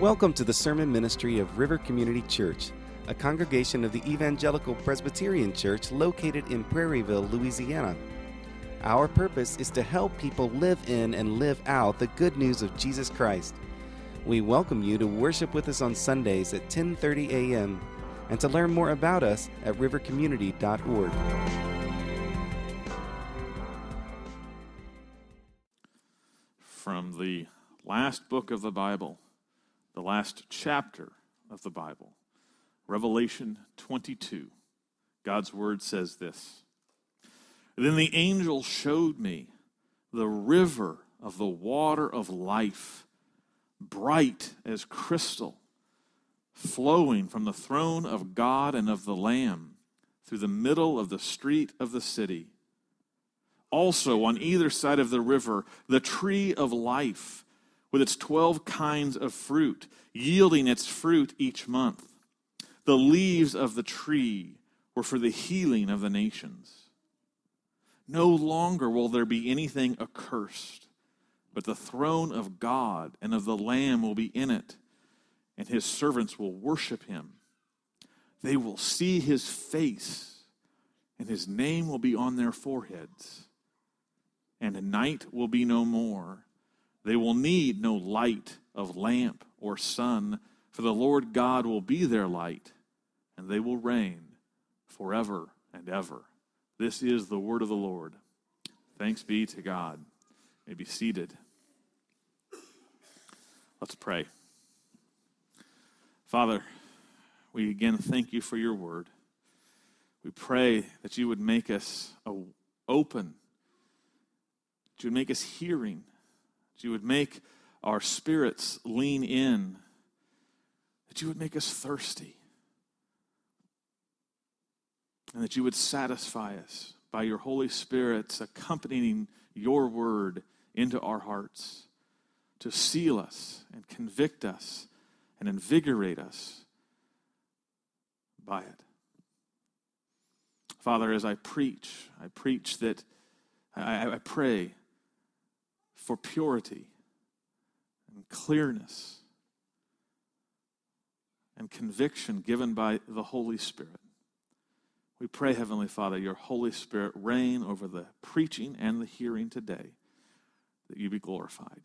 Welcome to the sermon ministry of River Community Church, a congregation of the Evangelical Presbyterian Church located in Prairieville, Louisiana. Our purpose is to help people live in and live out the good news of Jesus Christ. We welcome you to worship with us on Sundays at 10:30 a.m. and to learn more about us at rivercommunity.org. From the last book of the Bible, the last chapter of the Bible, Revelation 22. God's word says this Then the angel showed me the river of the water of life, bright as crystal, flowing from the throne of God and of the Lamb through the middle of the street of the city. Also, on either side of the river, the tree of life with its 12 kinds of fruit, yielding its fruit each month. The leaves of the tree were for the healing of the nations. No longer will there be anything accursed, but the throne of God and of the Lamb will be in it, and his servants will worship him. They will see his face, and his name will be on their foreheads. And night will be no more they will need no light of lamp or sun, for the Lord God will be their light, and they will reign forever and ever. This is the word of the Lord. Thanks be to God. You may be seated. Let's pray. Father, we again thank you for your word. We pray that you would make us open, that you would make us hearing, that you would make our spirits lean in, that you would make us thirsty, and that you would satisfy us by your Holy Spirit's accompanying your word into our hearts to seal us and convict us and invigorate us by it. Father, as I preach, I preach that, I, I pray for purity and clearness and conviction given by the Holy Spirit. We pray, Heavenly Father, your Holy Spirit reign over the preaching and the hearing today, that you be glorified.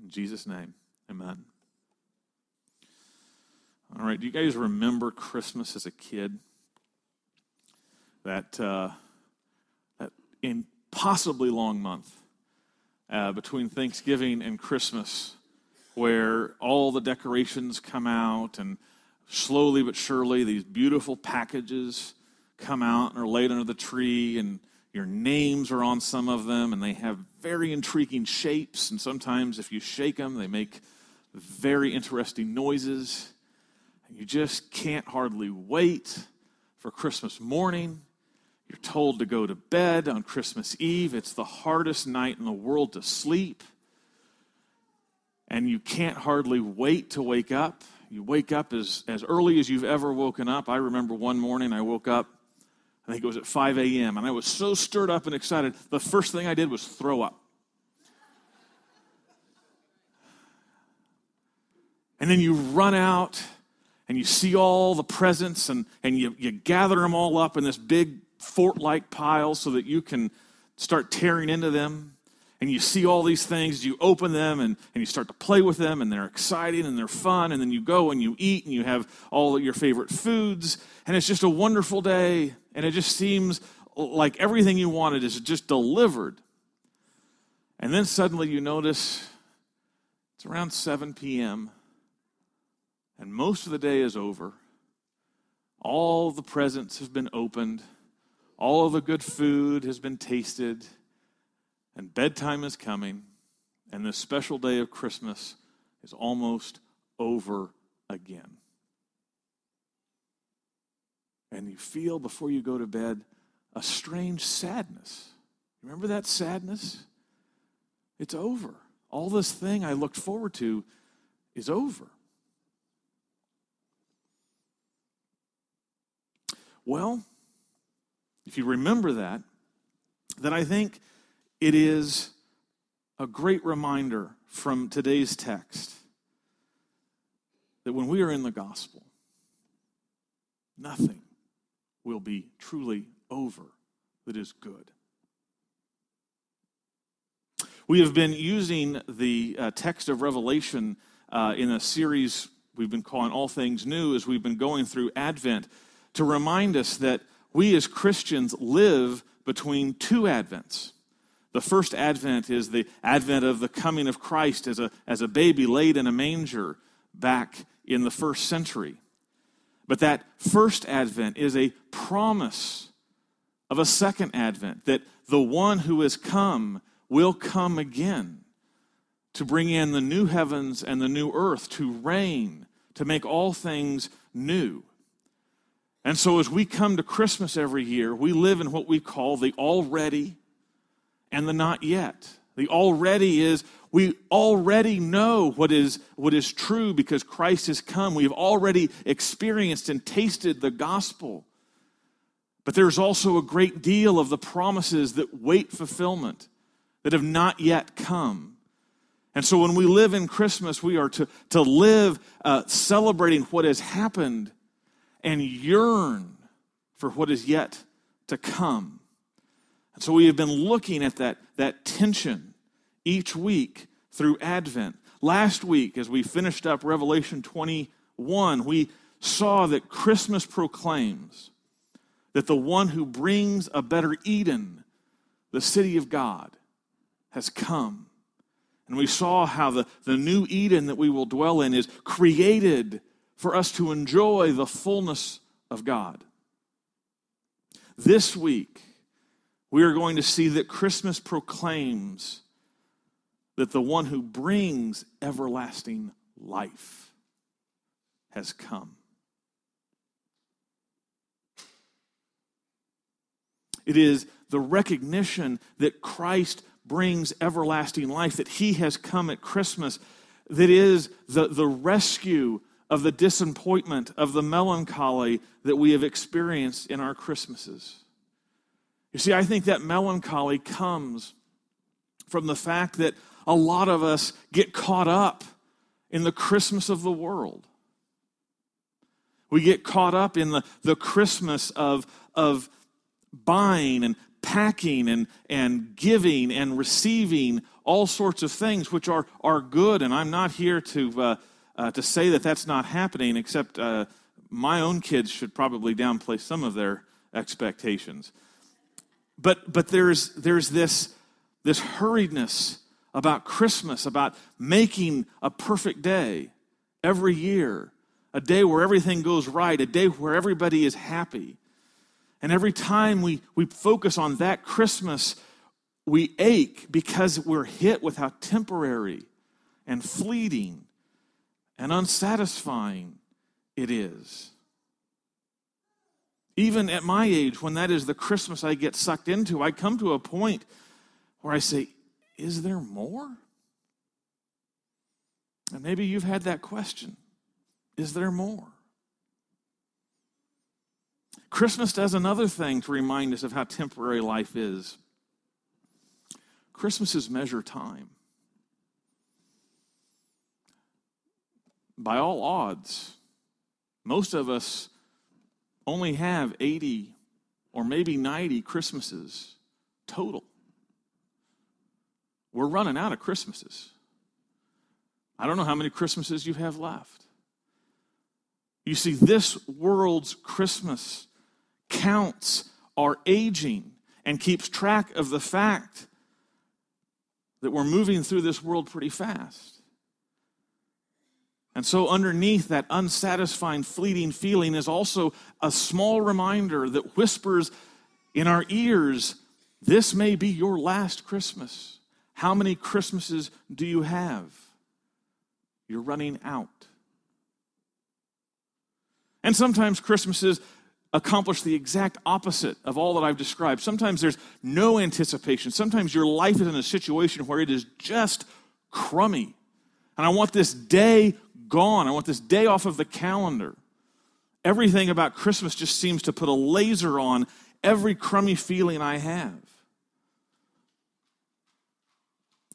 In Jesus' name, amen. All right, do you guys remember Christmas as a kid? That, uh, that impossibly long month uh, between Thanksgiving and Christmas, where all the decorations come out, and slowly but surely these beautiful packages come out and are laid under the tree, and your names are on some of them, and they have very intriguing shapes. And sometimes, if you shake them, they make very interesting noises. You just can't hardly wait for Christmas morning you're told to go to bed on Christmas Eve. It's the hardest night in the world to sleep. And you can't hardly wait to wake up. You wake up as, as early as you've ever woken up. I remember one morning I woke up, I think it was at 5 a.m., and I was so stirred up and excited. The first thing I did was throw up. And then you run out and you see all the presents and, and you, you gather them all up in this big fort like piles so that you can start tearing into them. And you see all these things, you open them and, and you start to play with them, and they're exciting and they're fun. And then you go and you eat and you have all your favorite foods. And it's just a wonderful day. And it just seems like everything you wanted is just delivered. And then suddenly you notice it's around 7 p.m., and most of the day is over. All the presents have been opened all of the good food has been tasted, and bedtime is coming, and this special day of Christmas is almost over again. And you feel before you go to bed a strange sadness. Remember that sadness? It's over. All this thing I looked forward to is over. Well, if you remember that, then I think it is a great reminder from today's text that when we are in the gospel, nothing will be truly over that is good. We have been using the uh, text of Revelation uh, in a series we've been calling All Things New as we've been going through Advent to remind us that we as Christians live between two Advents. The first Advent is the advent of the coming of Christ as a, as a baby laid in a manger back in the first century. But that first Advent is a promise of a second Advent that the one who has come will come again to bring in the new heavens and the new earth, to reign, to make all things new. And so, as we come to Christmas every year, we live in what we call the already and the not yet. The already is we already know what is, what is true because Christ has come. We've already experienced and tasted the gospel. But there's also a great deal of the promises that wait fulfillment that have not yet come. And so when we live in Christmas, we are to, to live uh, celebrating what has happened and yearn for what is yet to come. And so we have been looking at that, that tension each week through Advent. Last week, as we finished up Revelation 21, we saw that Christmas proclaims that the one who brings a better Eden, the city of God, has come. And we saw how the, the new Eden that we will dwell in is created for us to enjoy the fullness of God. This week, we are going to see that Christmas proclaims that the one who brings everlasting life has come. It is the recognition that Christ brings everlasting life, that he has come at Christmas, that is the, the rescue of the disappointment, of the melancholy that we have experienced in our Christmases. You see, I think that melancholy comes from the fact that a lot of us get caught up in the Christmas of the world. We get caught up in the, the Christmas of, of buying and packing and, and giving and receiving all sorts of things, which are, are good. And I'm not here to, uh, uh, to say that that's not happening, except uh, my own kids should probably downplay some of their expectations. But, but there's, there's this, this hurriedness about Christmas, about making a perfect day every year, a day where everything goes right, a day where everybody is happy. And every time we, we focus on that Christmas, we ache because we're hit with how temporary and fleeting and unsatisfying it is. Even at my age, when that is the Christmas I get sucked into, I come to a point where I say, is there more? And maybe you've had that question Is there more? Christmas does another thing to remind us of how temporary life is. Christmas is measure time. By all odds, most of us only have 80 or maybe 90 Christmases total. We're running out of Christmases. I don't know how many Christmases you have left. You see, this world's Christmas counts our aging and keeps track of the fact that we're moving through this world pretty fast. And so, underneath that unsatisfying, fleeting feeling is also a small reminder that whispers in our ears this may be your last Christmas. How many Christmases do you have? You're running out. And sometimes Christmases accomplish the exact opposite of all that I've described. Sometimes there's no anticipation. Sometimes your life is in a situation where it is just crummy. And I want this day gone. I want this day off of the calendar. Everything about Christmas just seems to put a laser on every crummy feeling I have.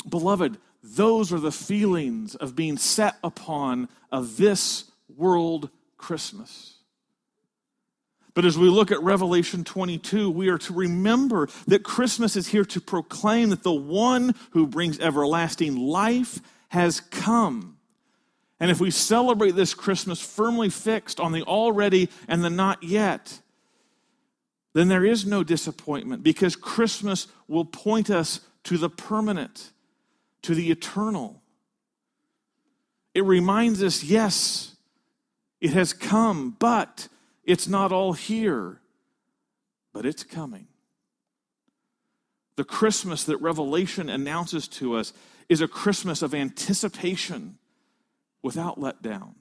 Beloved, those are the feelings of being set upon of this world Christmas. But as we look at Revelation 22, we are to remember that Christmas is here to proclaim that the one who brings everlasting life has come. And if we celebrate this Christmas firmly fixed on the already and the not yet, then there is no disappointment because Christmas will point us to the permanent, to the eternal. It reminds us yes, it has come, but it's not all here, but it's coming. The Christmas that Revelation announces to us is a Christmas of anticipation without letdown.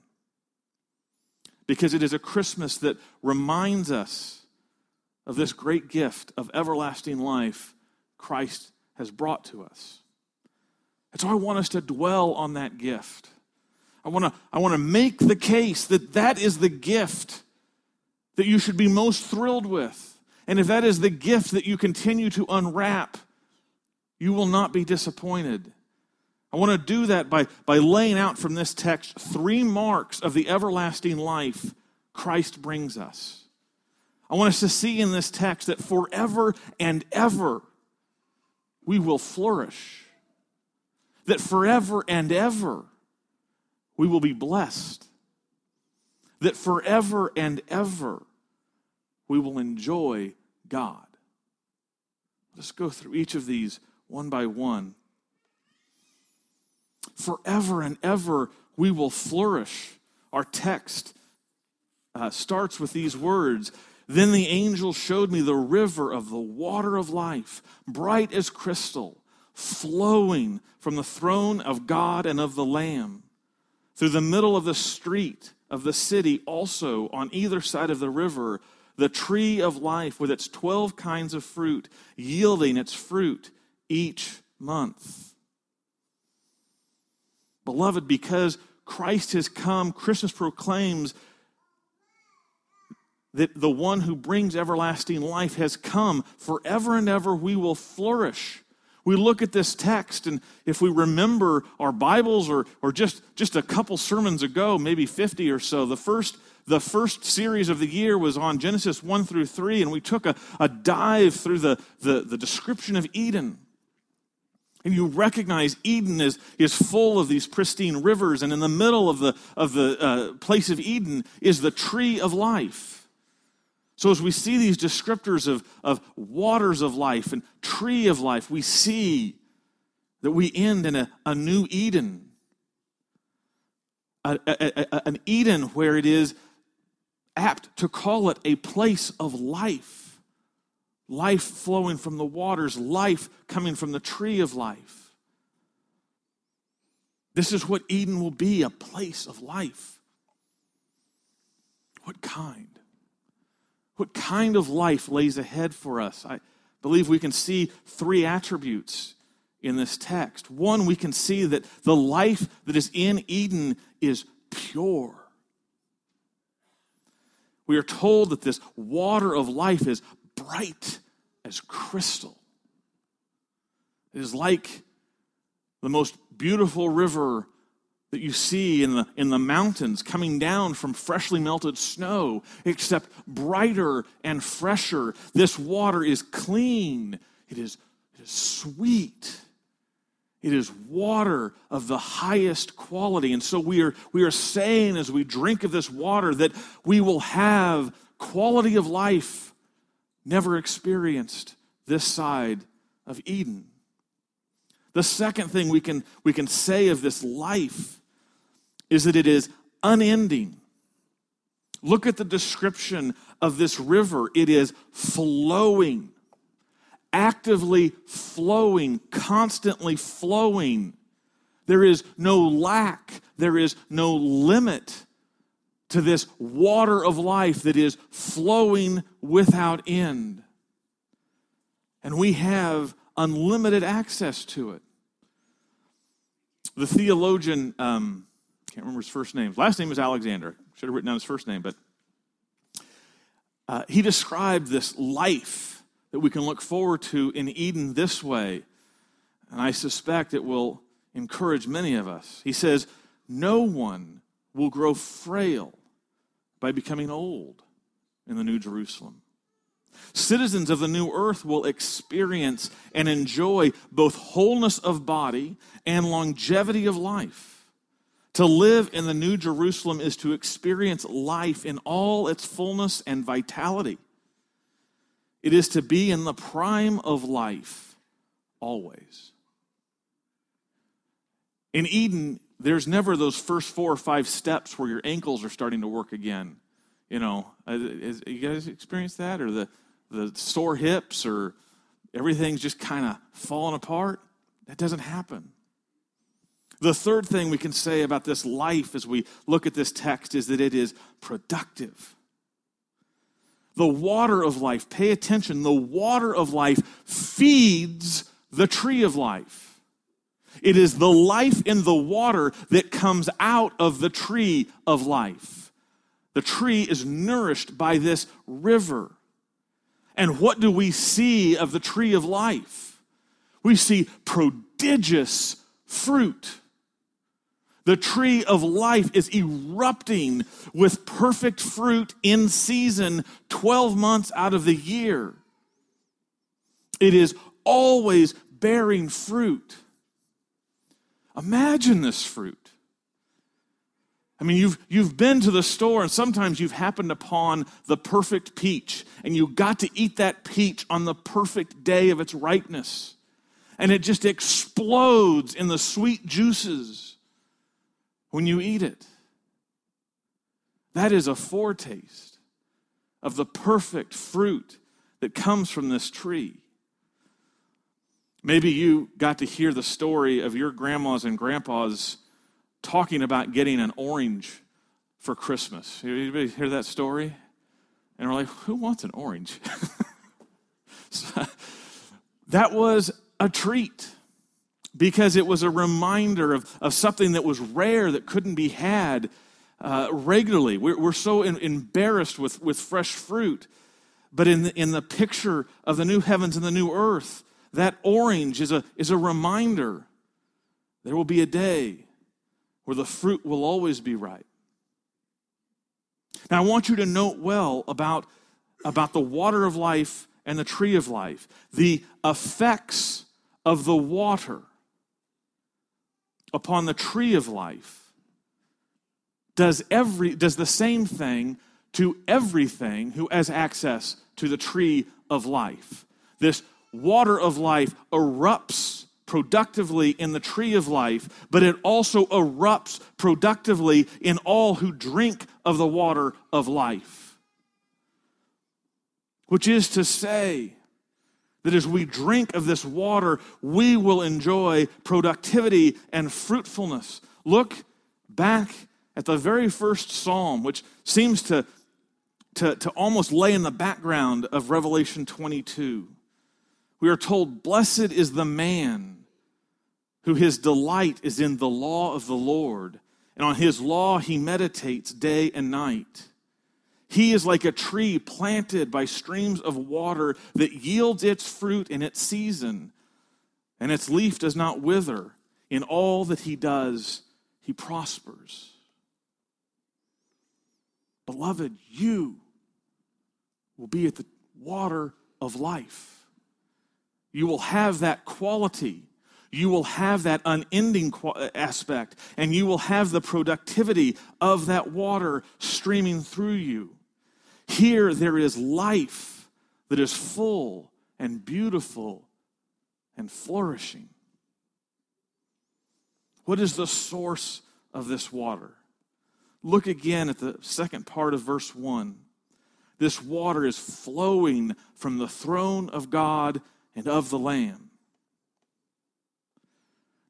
Because it is a Christmas that reminds us of this great gift of everlasting life Christ has brought to us. And so I want us to dwell on that gift. I want to I want to make the case that that is the gift that you should be most thrilled with. And if that is the gift that you continue to unwrap, you will not be disappointed. I want to do that by, by laying out from this text three marks of the everlasting life Christ brings us. I want us to see in this text that forever and ever we will flourish, that forever and ever we will be blessed, that forever and ever we will enjoy God. Let's go through each of these one by one. Forever and ever we will flourish. Our text uh, starts with these words Then the angel showed me the river of the water of life, bright as crystal, flowing from the throne of God and of the Lamb. Through the middle of the street of the city, also on either side of the river, the tree of life with its 12 kinds of fruit, yielding its fruit each month. Beloved, because Christ has come, Christmas proclaims that the one who brings everlasting life has come. Forever and ever we will flourish. We look at this text, and if we remember our Bibles or, or just, just a couple sermons ago, maybe 50 or so, the first, the first series of the year was on Genesis 1 through 3, and we took a, a dive through the, the, the description of Eden. And you recognize Eden is, is full of these pristine rivers, and in the middle of the, of the uh, place of Eden is the tree of life. So, as we see these descriptors of, of waters of life and tree of life, we see that we end in a, a new Eden. A, a, an Eden where it is apt to call it a place of life. Life flowing from the waters, life coming from the tree of life. This is what Eden will be a place of life. What kind? What kind of life lays ahead for us? I believe we can see three attributes in this text. One, we can see that the life that is in Eden is pure. We are told that this water of life is bright as crystal. It is like the most beautiful river that you see in the, in the mountains coming down from freshly melted snow, except brighter and fresher. This water is clean, it is, it is sweet. It is water of the highest quality. And so we are, we are saying as we drink of this water that we will have quality of life never experienced this side of Eden. The second thing we can, we can say of this life is that it is unending. Look at the description of this river. It is flowing, actively flowing, constantly flowing. There is no lack, there is no limit to this water of life that is flowing without end. And we have unlimited access to it. The theologian um, can't remember his first name. Last name is Alexander. Should have written down his first name, but uh, he described this life that we can look forward to in Eden this way. And I suspect it will encourage many of us. He says, No one will grow frail by becoming old in the New Jerusalem. Citizens of the new earth will experience and enjoy both wholeness of body and longevity of life. To live in the New Jerusalem is to experience life in all its fullness and vitality. It is to be in the prime of life always. In Eden, there's never those first four or five steps where your ankles are starting to work again. You know, uh, you guys experience that? Or the, the sore hips or everything's just kind of falling apart? That doesn't happen. The third thing we can say about this life as we look at this text is that it is productive. The water of life, pay attention, the water of life feeds the tree of life. It is the life in the water that comes out of the tree of life. The tree is nourished by this river. And what do we see of the tree of life? We see prodigious fruit. The tree of life is erupting with perfect fruit in season 12 months out of the year. It is always bearing fruit. Imagine this fruit. I mean, you've, you've been to the store and sometimes you've happened upon the perfect peach and you got to eat that peach on the perfect day of its ripeness. And it just explodes in the sweet juices when you eat it. That is a foretaste of the perfect fruit that comes from this tree. Maybe you got to hear the story of your grandmas and grandpas talking about getting an orange for Christmas. Anybody hear that story? And we're like, who wants an orange? so, that was a treat because it was a reminder of, of something that was rare that couldn't be had uh, regularly. We're, we're so in, embarrassed with, with fresh fruit. But in the, in the picture of the new heavens and the new earth, that orange is a, is a reminder there will be a day where the fruit will always be ripe. Now, I want you to note well about, about the water of life and the tree of life. The effects of the water upon the tree of life does, every, does the same thing to everything who has access to the tree of life. This water of life erupts productively in the tree of life, but it also erupts productively in all who drink of the water of life. Which is to say, that as we drink of this water, we will enjoy productivity and fruitfulness. Look back at the very first psalm, which seems to, to, to almost lay in the background of Revelation 22 we are told, Blessed is the man who his delight is in the law of the Lord, and on his law he meditates day and night. He is like a tree planted by streams of water that yields its fruit in its season, and its leaf does not wither. In all that he does, he prospers. Beloved, you will be at the water of life. You will have that quality. You will have that unending uh, aspect, and you will have the productivity of that water streaming through you. Here, there is life that is full and beautiful and flourishing. What is the source of this water? Look again at the second part of verse 1. This water is flowing from the throne of God and of the Lamb.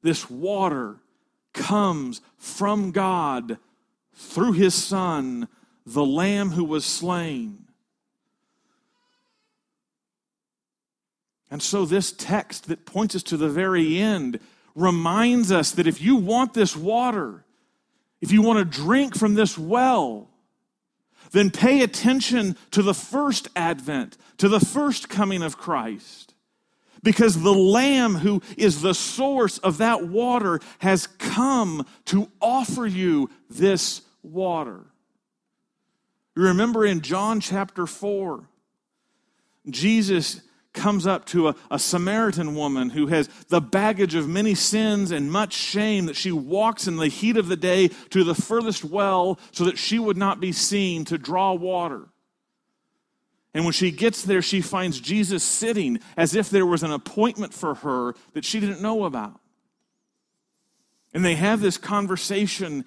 This water comes from God through his Son, the Lamb who was slain. And so, this text that points us to the very end reminds us that if you want this water, if you want to drink from this well, then pay attention to the first advent, to the first coming of Christ because the Lamb who is the source of that water has come to offer you this water. You remember in John chapter 4, Jesus comes up to a, a, Samaritan woman who has the baggage of many sins and much shame that she walks in the heat of the day to the furthest well so that she would not be seen to draw water. And when she gets there, she finds Jesus sitting as if there was an appointment for her that she didn't know about. And they have this conversation,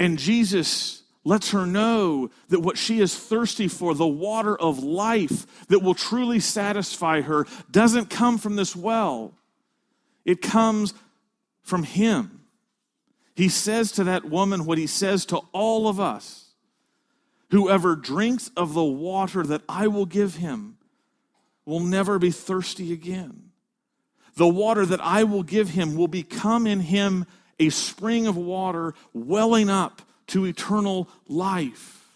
and Jesus lets her know that what she is thirsty for, the water of life that will truly satisfy her, doesn't come from this well. It comes from Him. He says to that woman what He says to all of us Whoever drinks of the water that I will give him will never be thirsty again. The water that I will give him will become in him a spring of water welling up to eternal life.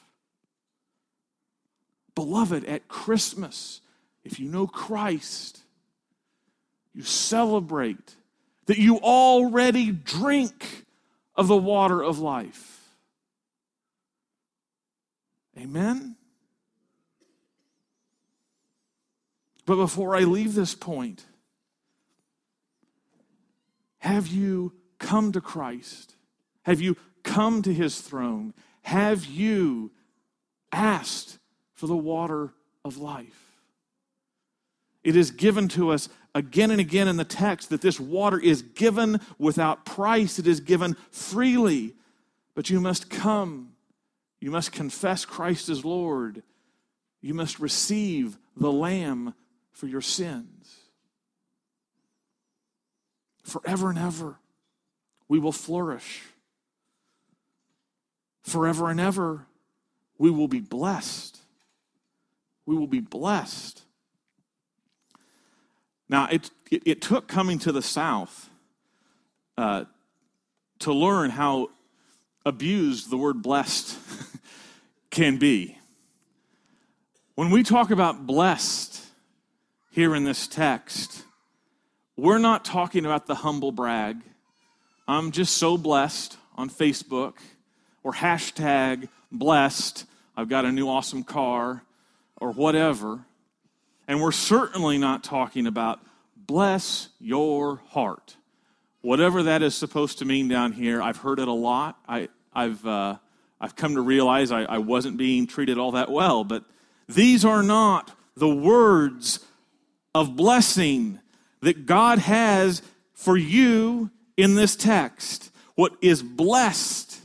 Beloved, at Christmas, if you know Christ, you celebrate that you already drink of the water of life. Amen? But before I leave this point, have you come to Christ? Have you come to his throne? Have you asked for the water of life? It is given to us again and again in the text that this water is given without price, it is given freely, but you must come you must confess Christ as Lord. You must receive the Lamb for your sins. Forever and ever, we will flourish. Forever and ever, we will be blessed. We will be blessed. Now, it, it, it took coming to the South uh, to learn how abused the word blessed can be. When we talk about blessed here in this text, we're not talking about the humble brag. I'm just so blessed on Facebook or hashtag blessed. I've got a new awesome car or whatever. And we're certainly not talking about bless your heart. Whatever that is supposed to mean down here, I've heard it a lot. I, have uh, I've come to realize I, I wasn't being treated all that well, but these are not the words of blessing that God has for you in this text. What is blessed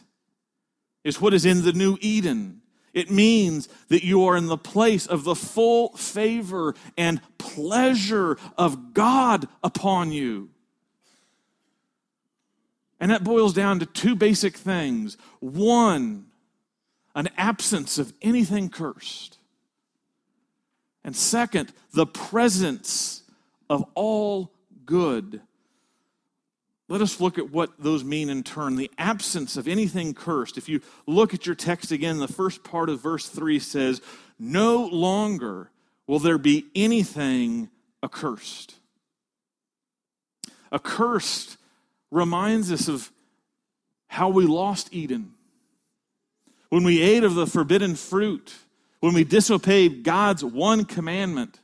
is what is in the new Eden. It means that you are in the place of the full favor and pleasure of God upon you. And that boils down to two basic things. One, an absence of anything cursed. And second, the presence of all good. Let us look at what those mean in turn. The absence of anything cursed. If you look at your text again, the first part of verse 3 says, No longer will there be anything accursed. Accursed reminds us of how we lost Eden. When we ate of the forbidden fruit, when we disobeyed God's one commandment,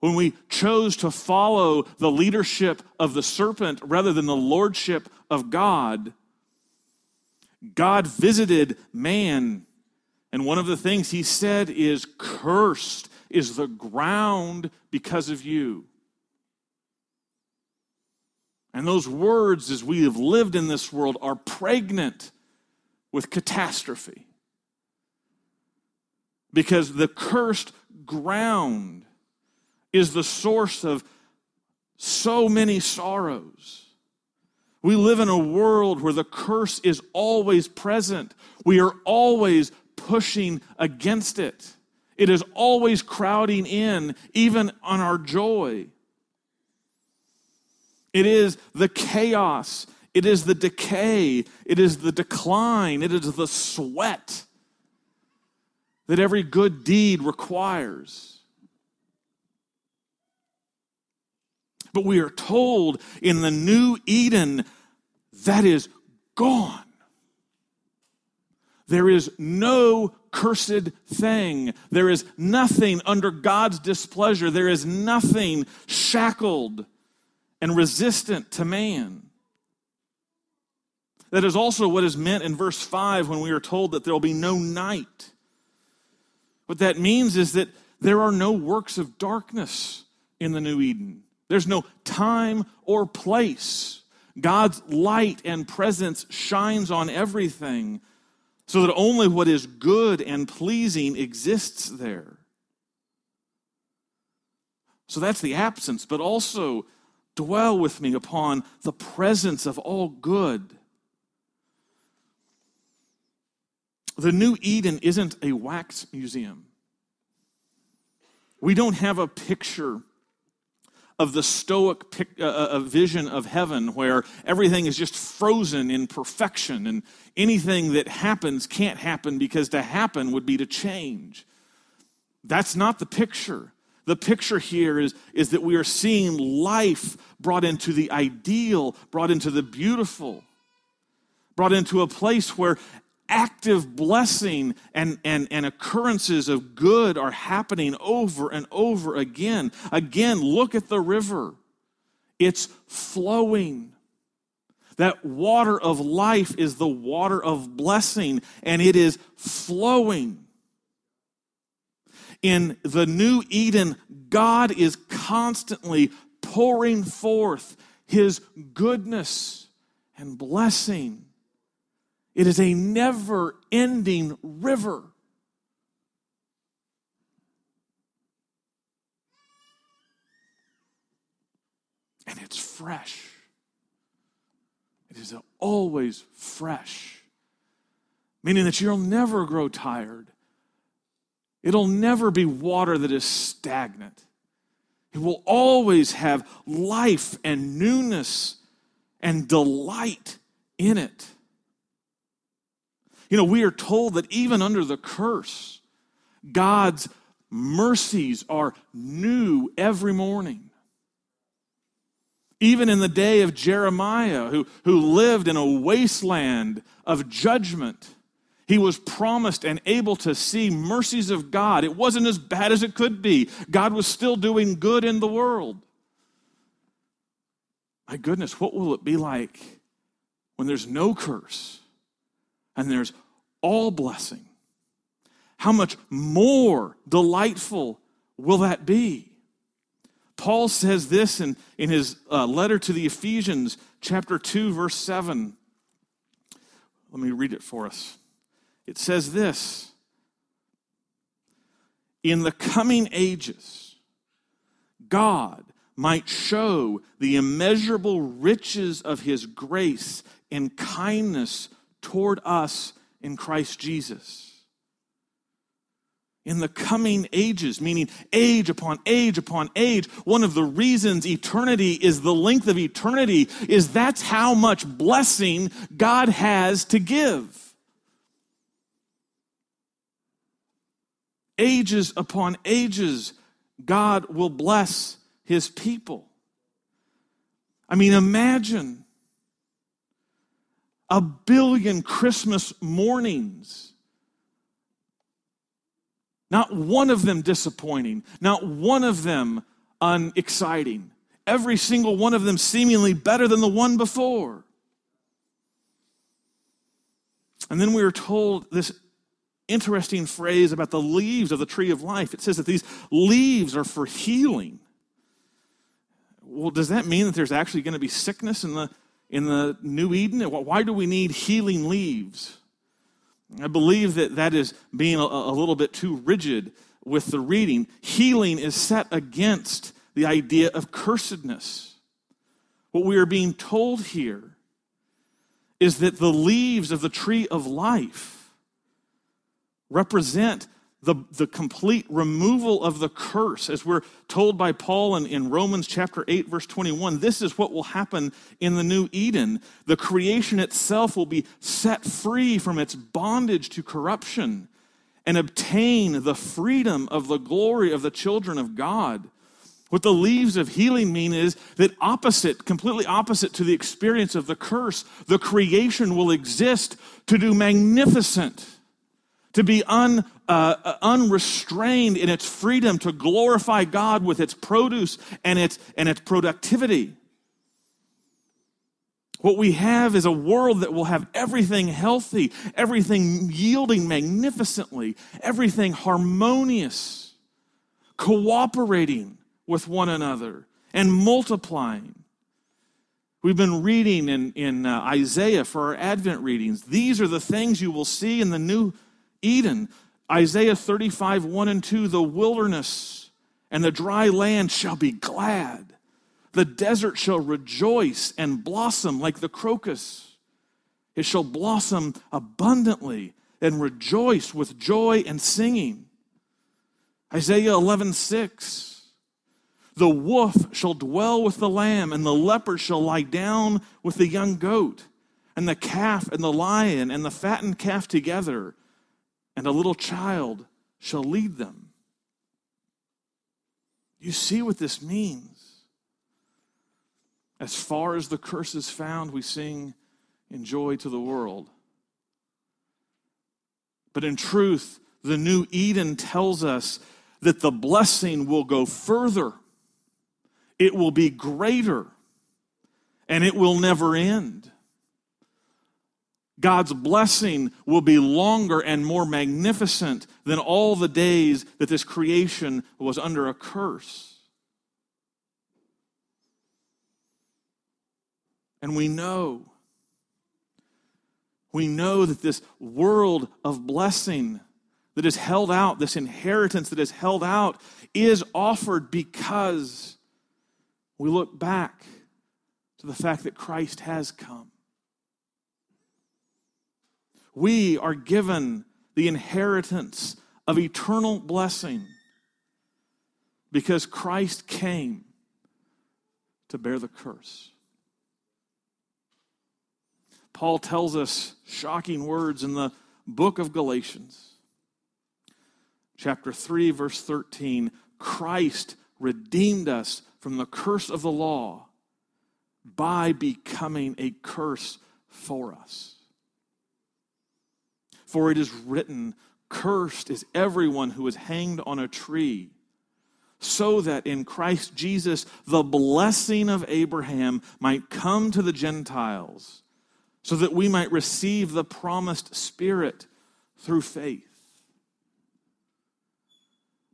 when we chose to follow the leadership of the serpent rather than the lordship of God, God visited man. And one of the things he said is, Cursed is the ground because of you. And those words, as we have lived in this world, are pregnant with catastrophe. Because the cursed ground is the source of so many sorrows. We live in a world where the curse is always present. We are always pushing against it. It is always crowding in, even on our joy. It is the chaos. It is the decay. It is the decline. It is the sweat that every good deed requires. But we are told in the new Eden that is gone. There is no cursed thing. There is nothing under God's displeasure. There is nothing shackled and resistant to man. That is also what is meant in verse 5 when we are told that there will be no night. What that means is that there are no works of darkness in the New Eden, there's no time or place. God's light and presence shines on everything so that only what is good and pleasing exists there. So that's the absence, but also dwell with me upon the presence of all good. The New Eden isn't a wax museum. We don't have a picture of the Stoic pic, uh, uh vision of heaven where everything is just frozen in perfection and anything that happens can't happen because to happen would be to change. That's not the picture. The picture here is, is that we are seeing life brought into the ideal, brought into the beautiful, brought into a place where active blessing and, and, and occurrences of good are happening over and over again. Again, look at the river, it's flowing. That water of life is the water of blessing, and it is flowing. In the new Eden, God is constantly pouring forth his goodness and blessing it is a never ending river. And it's fresh. It is always fresh, meaning that you'll never grow tired. It'll never be water that is stagnant. It will always have life and newness and delight in it. You know, we are told that even under the curse, God's mercies are new every morning. Even in the day of Jeremiah, who, who lived in a wasteland of judgment, he was promised and able to see mercies of God. It wasn't as bad as it could be. God was still doing good in the world. My goodness, what will it be like when there's no curse? and there's all blessing. How much more delightful will that be? Paul says this in, in his uh, letter to the Ephesians, chapter 2, verse 7. Let me read it for us. It says this In the coming ages, God might show the immeasurable riches of his grace and kindness toward us in Christ Jesus. In the coming ages, meaning age upon age upon age, one of the reasons eternity is the length of eternity is that's how much blessing God has to give. Ages upon ages, God will bless his people. I mean, imagine a billion Christmas mornings. Not one of them disappointing, not one of them unexciting. Every single one of them seemingly better than the one before. And then we are told this interesting phrase about the leaves of the tree of life. It says that these leaves are for healing. Well, does that mean that there's actually going to be sickness in the in the New Eden? Why do we need healing leaves? I believe that that is being a, a little bit too rigid with the reading. Healing is set against the idea of cursedness. What we are being told here is that the leaves of the tree of life represent the, the complete removal of the curse, as we're told by Paul in, in Romans chapter 8, verse 21, this is what will happen in the new Eden. The creation itself will be set free from its bondage to corruption and obtain the freedom of the glory of the children of God. What the leaves of healing mean is that opposite, completely opposite to the experience of the curse, the creation will exist to do magnificent to be un, uh, unrestrained in its freedom to glorify God with its produce and its, and its productivity. What we have is a world that will have everything healthy, everything yielding magnificently, everything harmonious, cooperating with one another, and multiplying. We've been reading in, in uh, Isaiah for our Advent readings. These are the things you will see in the new Eden. Isaiah 35, 1 and 2 the wilderness and the dry land shall be glad. The desert shall rejoice and blossom like the crocus. It shall blossom abundantly and rejoice with joy and singing. Isaiah 11, 6. The wolf shall dwell with the lamb, and the leopard shall lie down with the young goat, and the calf and the lion and the fattened calf together, and a little child shall lead them. You see what this means. As far as the curse is found, we sing in joy to the world. But in truth, the new Eden tells us that the blessing will go further, it will be greater, and it will never end. God's blessing will be longer and more magnificent than all the days that this creation was under a curse. And we know, we know that this world of blessing that is held out, this inheritance that is held out, is offered because we look back to the fact that Christ has come we are given the inheritance of eternal blessing because Christ came to bear the curse. Paul tells us shocking words in the book of Galatians, chapter 3, verse 13 Christ redeemed us from the curse of the law by becoming a curse for us. For it is written, Cursed is everyone who is hanged on a tree, so that in Christ Jesus the blessing of Abraham might come to the Gentiles, so that we might receive the promised Spirit through faith.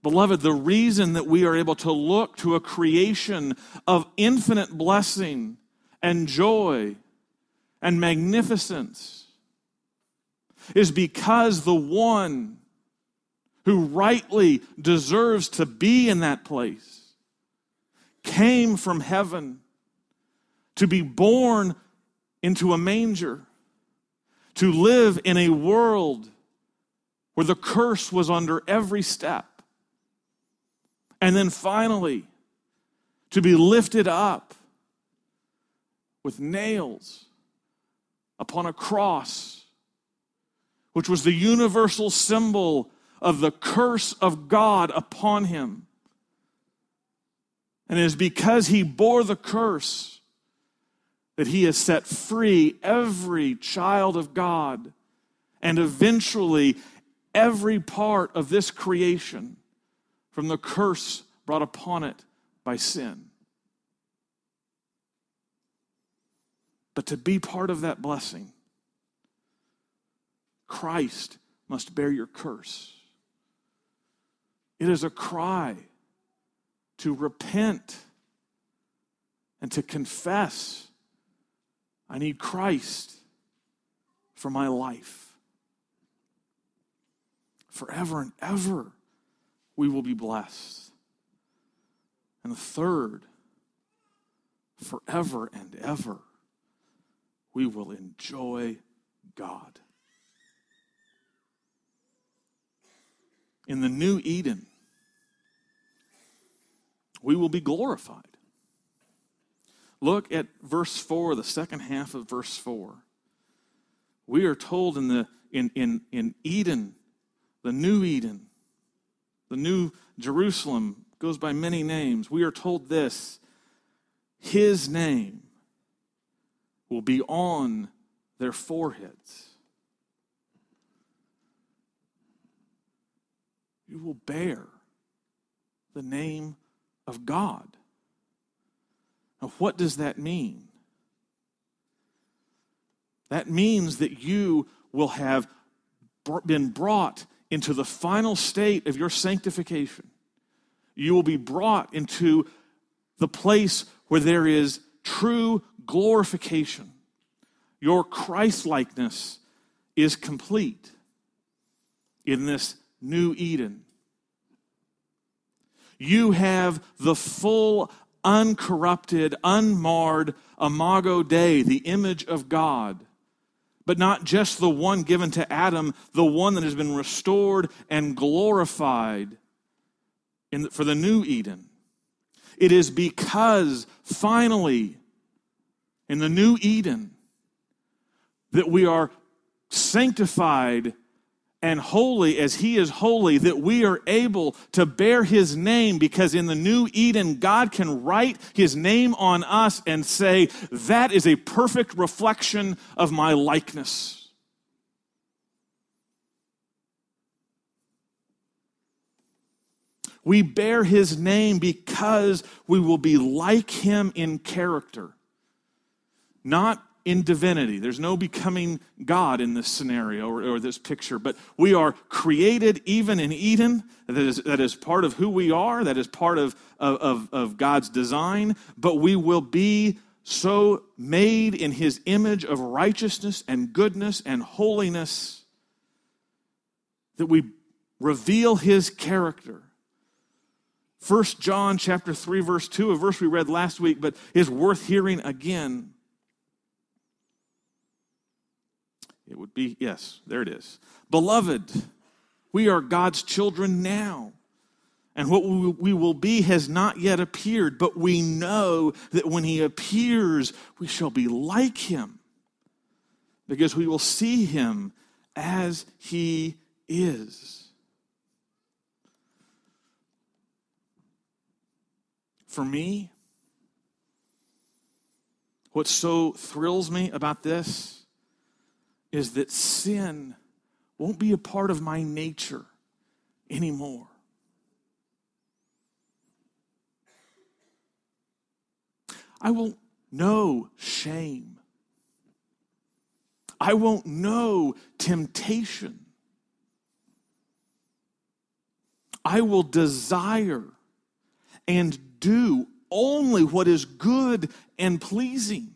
Beloved, the reason that we are able to look to a creation of infinite blessing and joy and magnificence is because the one who rightly deserves to be in that place came from heaven to be born into a manger, to live in a world where the curse was under every step. And then finally, to be lifted up with nails upon a cross which was the universal symbol of the curse of God upon him. And it is because he bore the curse that he has set free every child of God and eventually every part of this creation from the curse brought upon it by sin. But to be part of that blessing, Christ must bear your curse. It is a cry to repent and to confess I need Christ for my life. Forever and ever, we will be blessed. And the third, forever and ever, we will enjoy God. In the new Eden, we will be glorified. Look at verse 4, the second half of verse 4. We are told in, the, in, in, in Eden, the new Eden, the new Jerusalem, goes by many names. We are told this His name will be on their foreheads. You will bear the name of God. Now, what does that mean? That means that you will have been brought into the final state of your sanctification. You will be brought into the place where there is true glorification. Your Christlikeness is complete in this new Eden. You have the full, uncorrupted, unmarred imago Dei, the image of God. But not just the one given to Adam, the one that has been restored and glorified the, for the new Eden. It is because finally, in the new Eden, that we are sanctified and holy as he is holy, that we are able to bear his name because in the new Eden, God can write his name on us and say, That is a perfect reflection of my likeness. We bear his name because we will be like him in character, not in divinity. There's no becoming God in this scenario or, or, this picture, but we are created even in Eden. That is, that is part of who we are, that is part of, of, of God's design, but we will be so made in his image of righteousness and goodness and holiness that we reveal his character. First John chapter 3 verse 2, a verse we read last week but is worth hearing again. It would be, yes, there it is. Beloved, we are God's children now. And what we will be has not yet appeared, but we know that when he appears, we shall be like him because we will see him as he is. For me, what so thrills me about this is that sin won't be a part of my nature anymore. I won't know shame. I won't know temptation. I will desire and do only what is good and pleasing.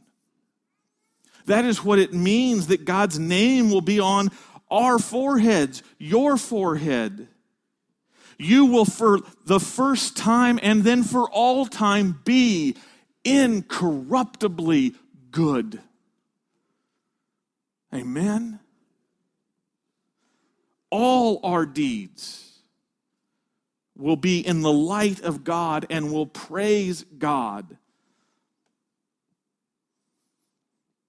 That is what it means that God's name will be on our foreheads, your forehead. You will, for the first time and then for all time, be incorruptibly good. Amen. All our deeds will be in the light of God and will praise God.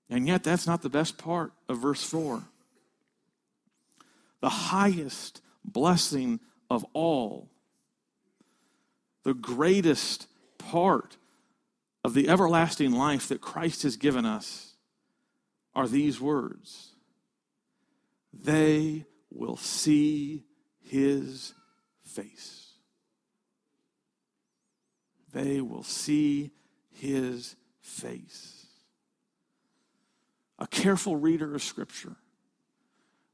And yet, that's not the best part of verse 4. The highest blessing of all, the greatest part of the everlasting life that Christ has given us are these words They will see his face. They will see his face a careful reader of Scripture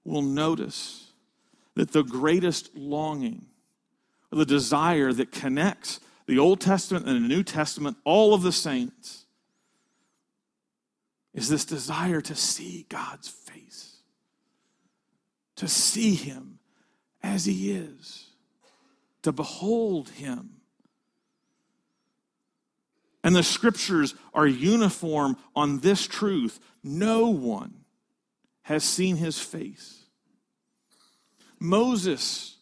will notice that the greatest longing, the desire that connects the Old Testament and the New Testament, all of the saints, is this desire to see God's face, to see Him as He is, to behold Him. And the scriptures are uniform on this truth no one has seen his face. Moses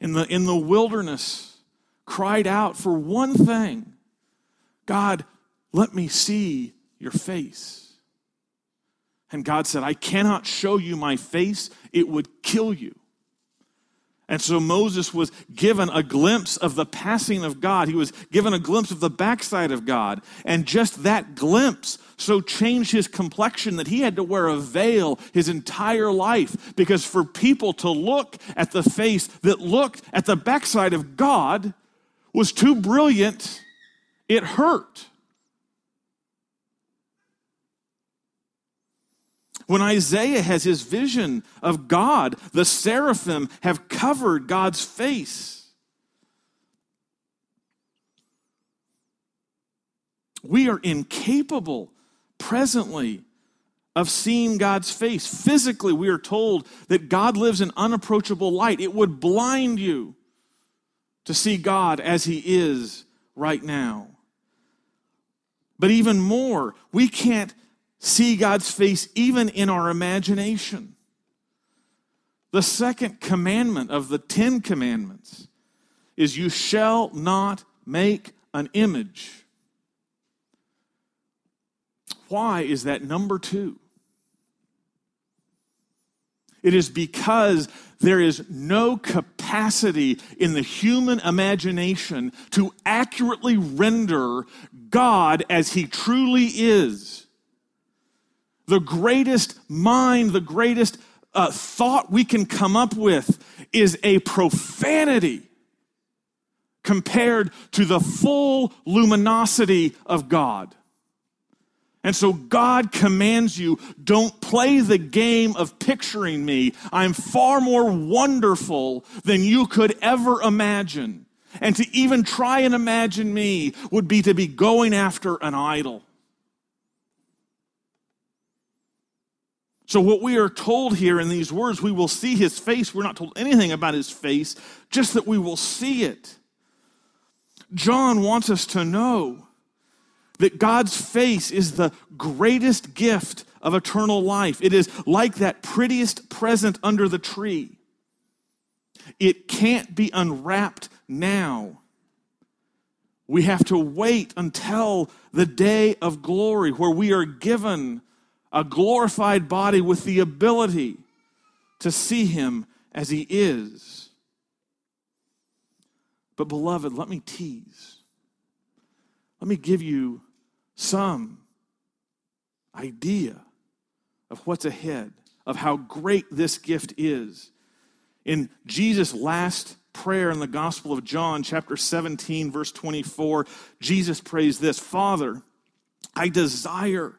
in the, in the wilderness cried out for one thing God, let me see your face. And God said, I cannot show you my face, it would kill you. And so Moses was given a glimpse of the passing of God. He was given a glimpse of the backside of God. And just that glimpse so changed his complexion that he had to wear a veil his entire life. Because for people to look at the face that looked at the backside of God was too brilliant, it hurt. When Isaiah has his vision of God, the seraphim have covered God's face. We are incapable presently of seeing God's face. Physically, we are told that God lives in unapproachable light. It would blind you to see God as He is right now. But even more, we can't see God's face even in our imagination. The second commandment of the Ten Commandments is you shall not make an image. Why is that number two? It is because there is no capacity in the human imagination to accurately render God as he truly is the greatest mind, the greatest uh, thought we can come up with is a profanity compared to the full luminosity of God. And so God commands you don't play the game of picturing me. I'm far more wonderful than you could ever imagine. And to even try and imagine me would be to be going after an idol. So, what we are told here in these words, we will see his face. We're not told anything about his face, just that we will see it. John wants us to know that God's face is the greatest gift of eternal life. It is like that prettiest present under the tree. It can't be unwrapped now. We have to wait until the day of glory where we are given a glorified body with the ability to see him as he is. But, beloved, let me tease. Let me give you some idea of what's ahead, of how great this gift is. In Jesus' last prayer in the Gospel of John, chapter 17, verse 24, Jesus prays this Father, I desire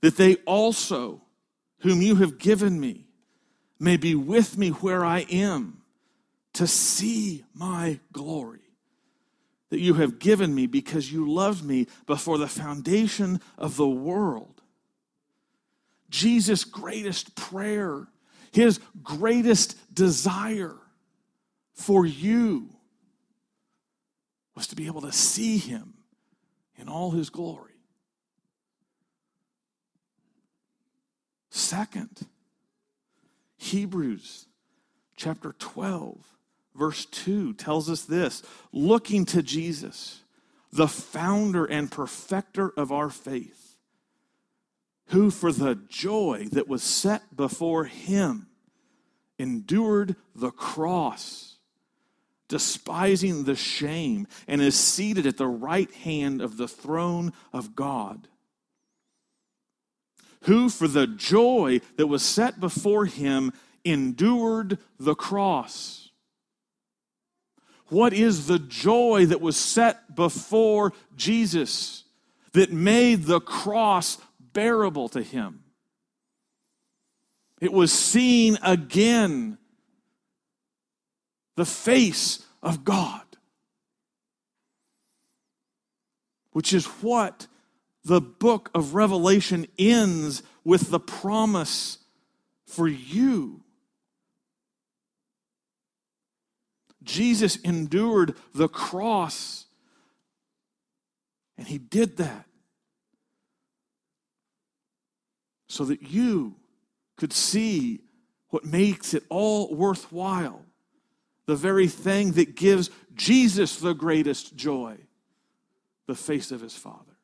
that they also, whom you have given me, may be with me where I am to see my glory that you have given me because you loved me before the foundation of the world. Jesus' greatest prayer, his greatest desire for you was to be able to see him in all his glory. Second, Hebrews chapter 12, verse 2 tells us this looking to Jesus, the founder and perfecter of our faith, who for the joy that was set before him endured the cross, despising the shame, and is seated at the right hand of the throne of God who for the joy that was set before him endured the cross. What is the joy that was set before Jesus that made the cross bearable to him? It was seeing again the face of God, which is what the book of Revelation ends with the promise for you. Jesus endured the cross, and he did that so that you could see what makes it all worthwhile, the very thing that gives Jesus the greatest joy, the face of his Father.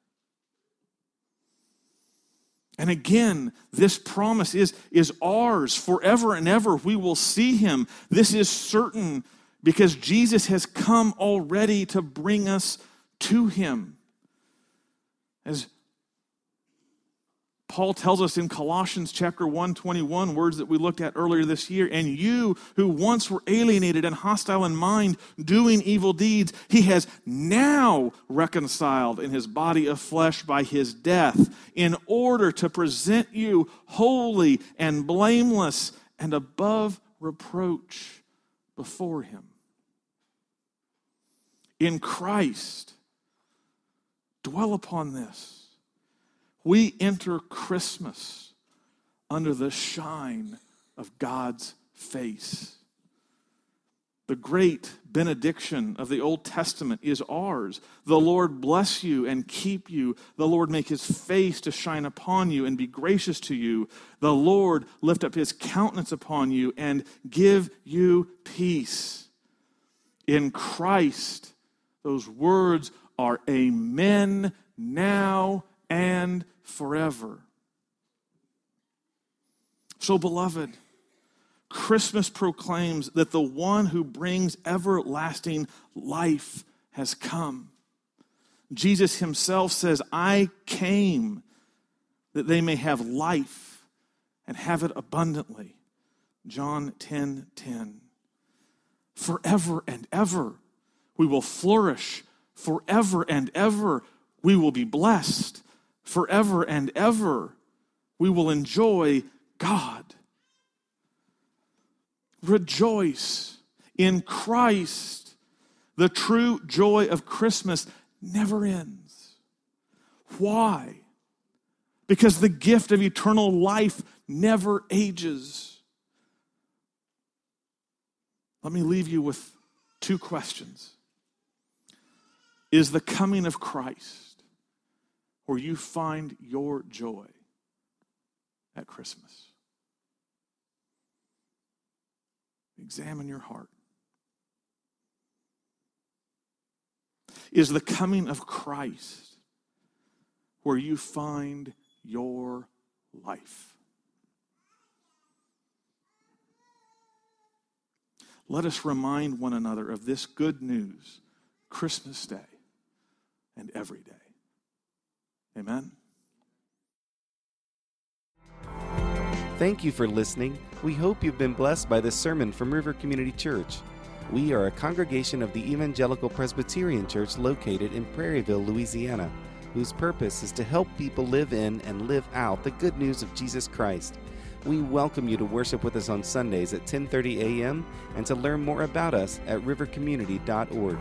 And again, this promise is, is ours forever and ever. We will see him. This is certain because Jesus has come already to bring us to him. As Paul tells us in Colossians chapter 1, 21, words that we looked at earlier this year, and you who once were alienated and hostile in mind, doing evil deeds, he has now reconciled in his body of flesh by his death, in order to present you holy and blameless and above reproach before him. In Christ, dwell upon this we enter Christmas under the shine of God's face. The great benediction of the Old Testament is ours. The Lord bless you and keep you. The Lord make his face to shine upon you and be gracious to you. The Lord lift up his countenance upon you and give you peace. In Christ, those words are amen now and forever. So, beloved, Christmas proclaims that the one who brings everlasting life has come. Jesus himself says, I came that they may have life and have it abundantly. John 10 10. Forever and ever we will flourish. Forever and ever we will be blessed forever and ever. We will enjoy God. Rejoice in Christ. The true joy of Christmas never ends. Why? Because the gift of eternal life never ages. Let me leave you with two questions. Is the coming of Christ where you find your joy at Christmas. Examine your heart. Is the coming of Christ where you find your life? Let us remind one another of this good news Christmas Day and every day. Amen. Thank you for listening. We hope you've been blessed by this sermon from River Community Church. We are a congregation of the Evangelical Presbyterian Church located in Prairieville, Louisiana, whose purpose is to help people live in and live out the good news of Jesus Christ. We welcome you to worship with us on Sundays at 10:30 a.m. and to learn more about us at rivercommunity.org.